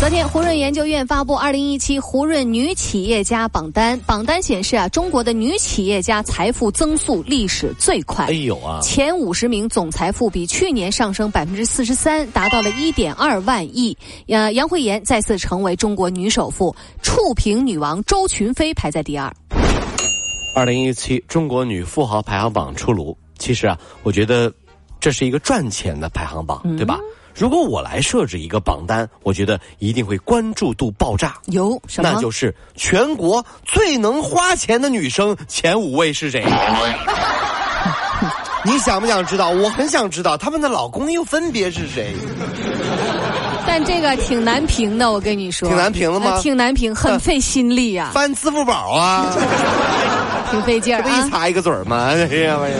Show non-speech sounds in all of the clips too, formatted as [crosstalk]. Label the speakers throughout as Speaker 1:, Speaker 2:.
Speaker 1: 昨天，胡润研究院发布二零一七胡润女企业家榜单，榜单显示啊，中国的女企业家财富增速历史最快。
Speaker 2: 哎呦啊！
Speaker 1: 前五十名总财富比去年上升百分之四十三，达到了一点二万亿。呃，杨慧妍再次成为中国女首富，触屏女王周群飞排在第二。
Speaker 2: 二零一七中国女富豪排行榜出炉，其实啊，我觉得这是一个赚钱的排行榜，对吧？如果我来设置一个榜单，我觉得一定会关注度爆炸。
Speaker 1: 有什么？
Speaker 2: 那就是全国最能花钱的女生前五位是谁？[laughs] 你想不想知道？我很想知道他们的老公又分别是谁。
Speaker 1: 但这个挺难评的，我跟你说。
Speaker 2: 挺难评的吗？
Speaker 1: 挺难评，很费心力呀。[laughs]
Speaker 2: 翻支付宝啊，[laughs]
Speaker 1: 挺费劲儿
Speaker 2: 啊。一擦一个嘴儿吗？哎呀妈呀！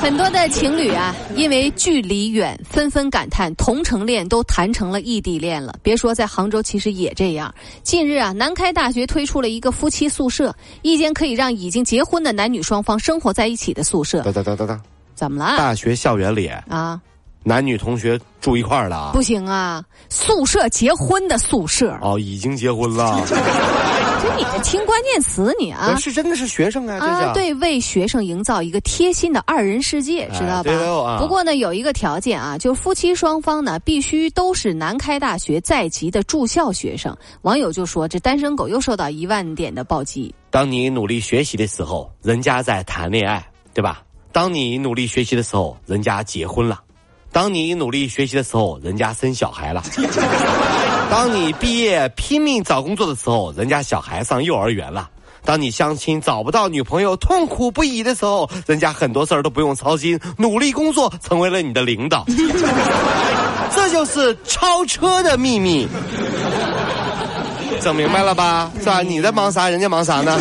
Speaker 1: 很多的情侣啊，因为距离远，纷纷感叹同城恋都谈成了异地恋了。别说在杭州，其实也这样。近日啊，南开大学推出了一个夫妻宿舍，一间可以让已经结婚的男女双方生活在一起的宿舍。
Speaker 2: 哒哒哒哒哒，
Speaker 1: 怎么了？
Speaker 2: 大学校园里
Speaker 1: 啊。
Speaker 2: 男女同学住一块儿了
Speaker 1: 不行啊！宿舍结婚的宿舍
Speaker 2: 哦，已经结婚了。[laughs]
Speaker 1: 这你这听关键词你啊？
Speaker 2: 是真的是学生啊！
Speaker 1: 啊，对，为学生营造一个贴心的二人世界，知道吧？不过呢，有一个条件啊，就夫妻双方呢必须都是南开大学在籍的住校学生。网友就说：“这单身狗又受到一万点的暴击。”
Speaker 2: 当你努力学习的时候，人家在谈恋爱，对吧？当你努力学习的时候，人家结婚了。当你努力学习的时候，人家生小孩了；当你毕业拼命找工作的时候，人家小孩上幼儿园了；当你相亲找不到女朋友痛苦不已的时候，人家很多事儿都不用操心，努力工作成为了你的领导。[laughs] 这就是超车的秘密，整明白了吧？是吧？你在忙啥？人家忙啥呢？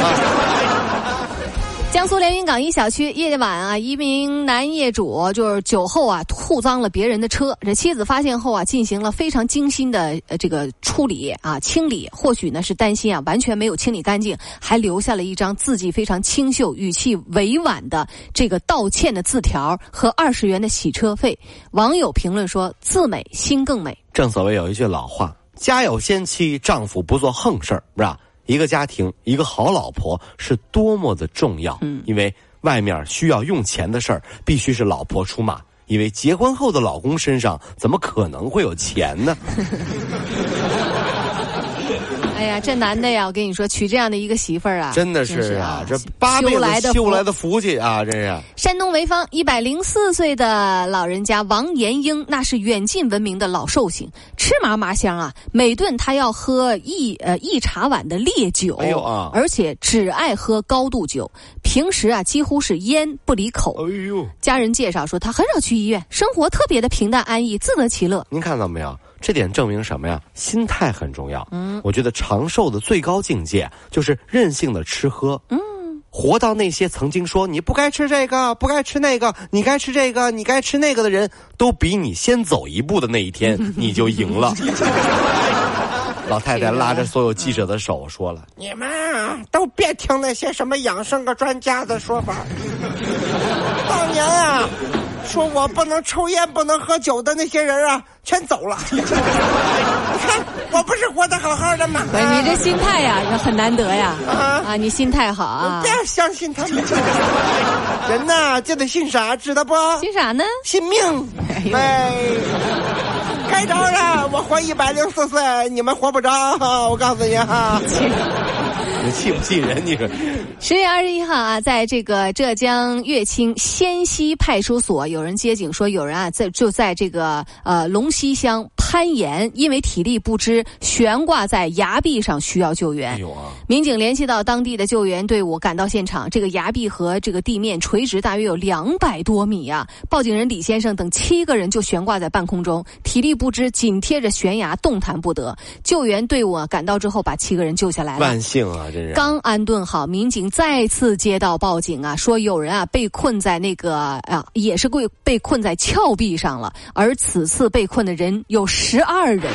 Speaker 1: 江苏连云港一小区夜晚啊，一名男业主就是酒后啊吐脏了别人的车，这妻子发现后啊，进行了非常精心的呃这个处理啊清理，或许呢是担心啊完全没有清理干净，还留下了一张字迹非常清秀、语气委婉的这个道歉的字条和二十元的洗车费。网友评论说：“字美心更美。”
Speaker 2: 正所谓有一句老话：“家有仙妻，丈夫不做横事儿，是吧？”一个家庭，一个好老婆是多么的重要。嗯，因为外面需要用钱的事儿，必须是老婆出马。因为结婚后的老公身上，怎么可能会有钱呢？[laughs]
Speaker 1: 这男的呀，我跟你说，娶这样的一个媳妇儿啊，
Speaker 2: 真的是啊，这八辈子修来的福气啊，这是。
Speaker 1: 山东潍坊一百零四岁的老人家王延英，那是远近闻名的老寿星，吃嘛嘛香啊，每顿他要喝一呃一茶碗的烈酒，哎呦啊，而且只爱喝高度酒，平时啊几乎是烟不离口。哎呦，家人介绍说他很少去医院，生活特别的平淡安逸，自得其乐。
Speaker 2: 您看到没有？这点证明什么呀？心态很重要。嗯，我觉得长寿的最高境界就是任性的吃喝。嗯，活到那些曾经说你不该吃这个、不该吃那个、你该吃这个、你该吃那个的人都比你先走一步的那一天，[laughs] 你就赢了。[laughs] 老太太拉着所有记者的手说了：“你们都别听那些什么养生个专家的说法。[laughs] 当年啊。”说我不能抽烟、不能喝酒的那些人啊，全走了。[laughs] 你看，我不是活得好好的吗？
Speaker 1: 你这心态呀，很难得呀。啊啊，你心态好啊！
Speaker 2: 不要相信他们。[laughs] 人呐，就得信啥，知道不？
Speaker 1: 信啥呢？
Speaker 2: 信命。哎，该着了，我活一百零四岁，你们活不着。我告诉你哈。[laughs] 你气不气人？你说。
Speaker 1: 十月二十一号啊，在这个浙江乐清仙溪派出所，有人接警说，有人啊在就在这个呃龙溪乡攀岩，因为体力不支悬挂在崖壁上，需要救援。有啊民警联系到当地的救援队伍，赶到现场。这个崖壁和这个地面垂直大约有两百多米啊！报警人李先生等七个人就悬挂在半空中，体力不支，紧贴着悬崖，动弹不得。救援队伍啊赶到之后，把七个人救下来了。
Speaker 2: 万幸啊！
Speaker 1: 刚安顿好，民警再次接到报警啊，说有人啊被困在那个啊，也是被被困在峭壁上了，而此次被困的人有十二人。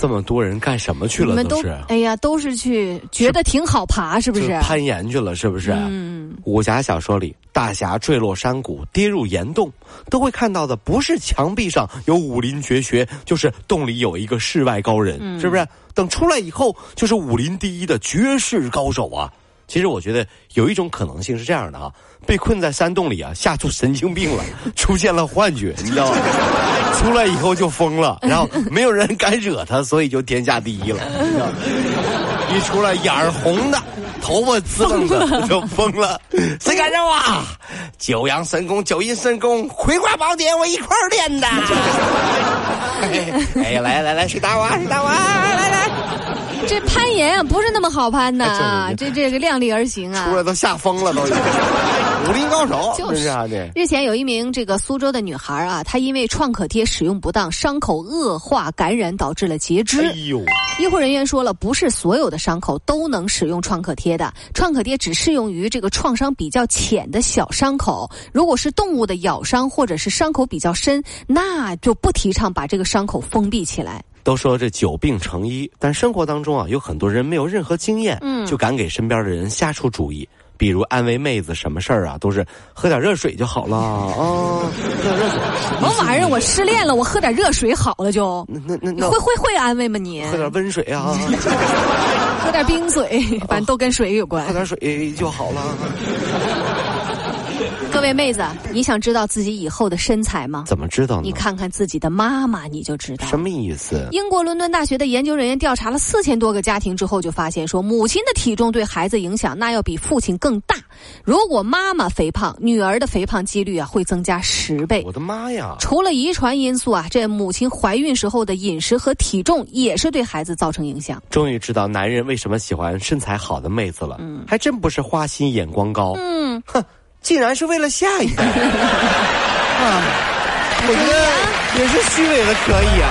Speaker 2: 这么多人干什么去了？
Speaker 1: 你们都
Speaker 2: 是
Speaker 1: 哎呀，都是去觉得挺好爬，是不是？
Speaker 2: 攀岩去了，是不是？
Speaker 1: 嗯。
Speaker 2: 武侠小说里，大侠坠落山谷，跌入岩洞，都会看到的不是墙壁上有武林绝学，就是洞里有一个世外高人，
Speaker 1: 嗯、
Speaker 2: 是不是？等出来以后，就是武林第一的绝世高手啊！其实我觉得有一种可能性是这样的啊，被困在山洞里啊，吓出神经病了，[laughs] 出现了幻觉，你知道吗？出来以后就疯了，然后没有人敢惹他，所以就天下第一了。你知道一出来眼儿红的，头发滋楞的，就疯了。谁敢惹我？九阳神功、九阴神功、葵花宝典，我一块儿练的。哎呀，来来来，谁打我？谁打我？来来。
Speaker 1: 这攀岩啊，不是那么好攀的啊！这这个量力而行啊，
Speaker 2: 出来都吓疯了，都 [laughs] 武林高手，
Speaker 1: 就是
Speaker 2: 啊这。
Speaker 1: 日前有一名这个苏州的女孩啊，她因为创可贴使用不当，伤口恶化感染，导致了截肢。
Speaker 2: 哎呦！
Speaker 1: 医护人员说了，不是所有的伤口都能使用创可贴的，创可贴只适用于这个创伤比较浅的小伤口。如果是动物的咬伤或者是伤口比较深，那就不提倡把这个伤口封闭起来。
Speaker 2: 都说这久病成医，但生活当中啊，有很多人没有任何经验，嗯，就敢给身边的人瞎出主意，比如安慰妹子，什么事儿啊，都是喝点热水就好了啊，喝点热水。
Speaker 1: 什么玩意儿？我失恋了，我喝点热水好了就？
Speaker 2: 那那那那
Speaker 1: 会会会安慰吗你？
Speaker 2: 喝点温水啊，
Speaker 1: 喝点冰水，反正都跟水有关。
Speaker 2: 喝点水就好了。
Speaker 1: 各位妹子，你想知道自己以后的身材吗？
Speaker 2: 怎么知道呢？
Speaker 1: 你看看自己的妈妈，你就知道。
Speaker 2: 什么意思？
Speaker 1: 英国伦敦大学的研究人员调查了四千多个家庭之后，就发现说，母亲的体重对孩子影响那要比父亲更大。如果妈妈肥胖，女儿的肥胖几率啊会增加十倍。
Speaker 2: 我的妈呀！
Speaker 1: 除了遗传因素啊，这母亲怀孕时候的饮食和体重也是对孩子造成影响。
Speaker 2: 终于知道男人为什么喜欢身材好的妹子了。嗯，还真不是花心眼光高。
Speaker 1: 嗯，
Speaker 2: 哼。竟然是为了下一代 [laughs] 啊！我觉得也是虚伪的，可以啊。